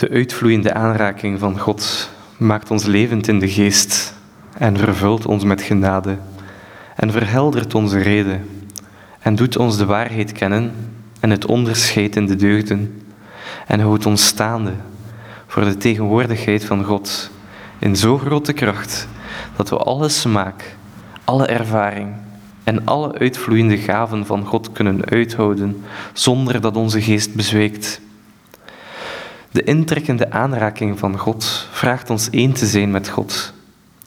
De uitvloeiende aanraking van God maakt ons levend in de geest en vervult ons met genade en verheldert onze reden en doet ons de waarheid kennen en het onderscheid in de deugden en houdt ons staande voor de tegenwoordigheid van God in zo grote kracht dat we alle smaak, alle ervaring en alle uitvloeiende gaven van God kunnen uithouden zonder dat onze geest bezweekt. De intrekkende aanraking van God vraagt ons één te zijn met God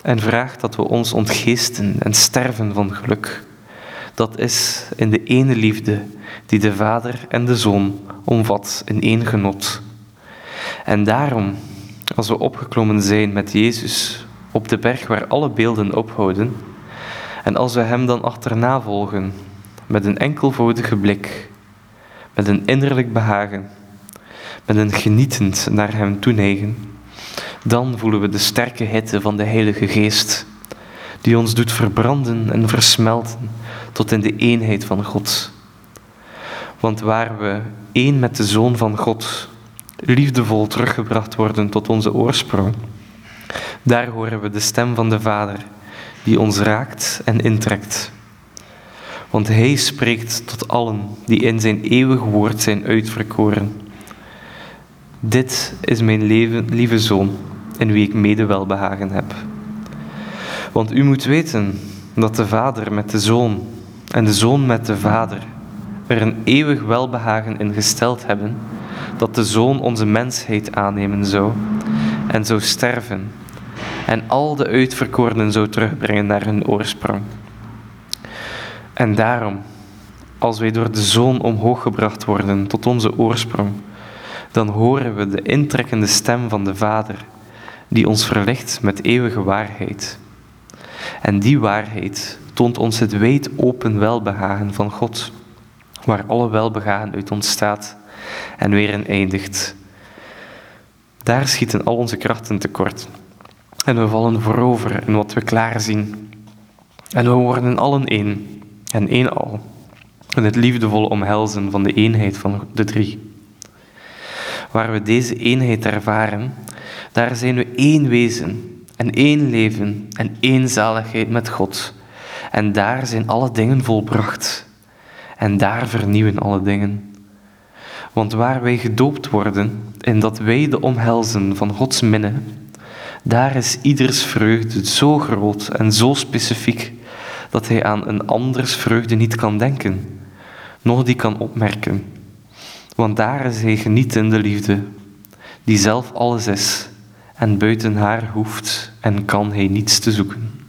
en vraagt dat we ons ontgeesten en sterven van geluk. Dat is in de ene liefde die de Vader en de Zoon omvat in één genot. En daarom, als we opgeklommen zijn met Jezus op de berg waar alle beelden ophouden, en als we Hem dan achterna volgen met een enkelvoudige blik, met een innerlijk behagen, met een genietend naar Hem toeneigen, dan voelen we de sterke hitte van de Heilige Geest, die ons doet verbranden en versmelten tot in de eenheid van God. Want waar we één met de Zoon van God, liefdevol teruggebracht worden tot onze oorsprong, daar horen we de stem van de Vader, die ons raakt en intrekt. Want Hij spreekt tot allen die in zijn eeuwig woord zijn uitverkoren. Dit is mijn leven, lieve zoon, in wie ik mede welbehagen heb. Want u moet weten dat de Vader met de Zoon en de Zoon met de Vader er een eeuwig welbehagen in gesteld hebben, dat de Zoon onze mensheid aannemen zou en zou sterven en al de uitverkorenen zou terugbrengen naar hun oorsprong. En daarom, als wij door de Zoon omhoog gebracht worden tot onze oorsprong, dan horen we de intrekkende stem van de Vader, die ons verlicht met eeuwige waarheid. En die waarheid toont ons het wijd open welbehagen van God, waar alle welbehagen uit ontstaat en weer in eindigt. Daar schieten al onze krachten tekort. En we vallen voorover in wat we klaarzien. En we worden allen één, en één al, in het liefdevolle omhelzen van de eenheid van de drie. Waar we deze eenheid ervaren, daar zijn we één wezen en één leven en één zaligheid met God. En daar zijn alle dingen volbracht. En daar vernieuwen alle dingen. Want waar wij gedoopt worden, in dat wij de omhelzen van Gods minne, daar is ieders vreugde zo groot en zo specifiek dat hij aan een anders vreugde niet kan denken, noch die kan opmerken. Want daar is hij genietende liefde, die zelf alles is en buiten haar hoeft en kan hij niets te zoeken.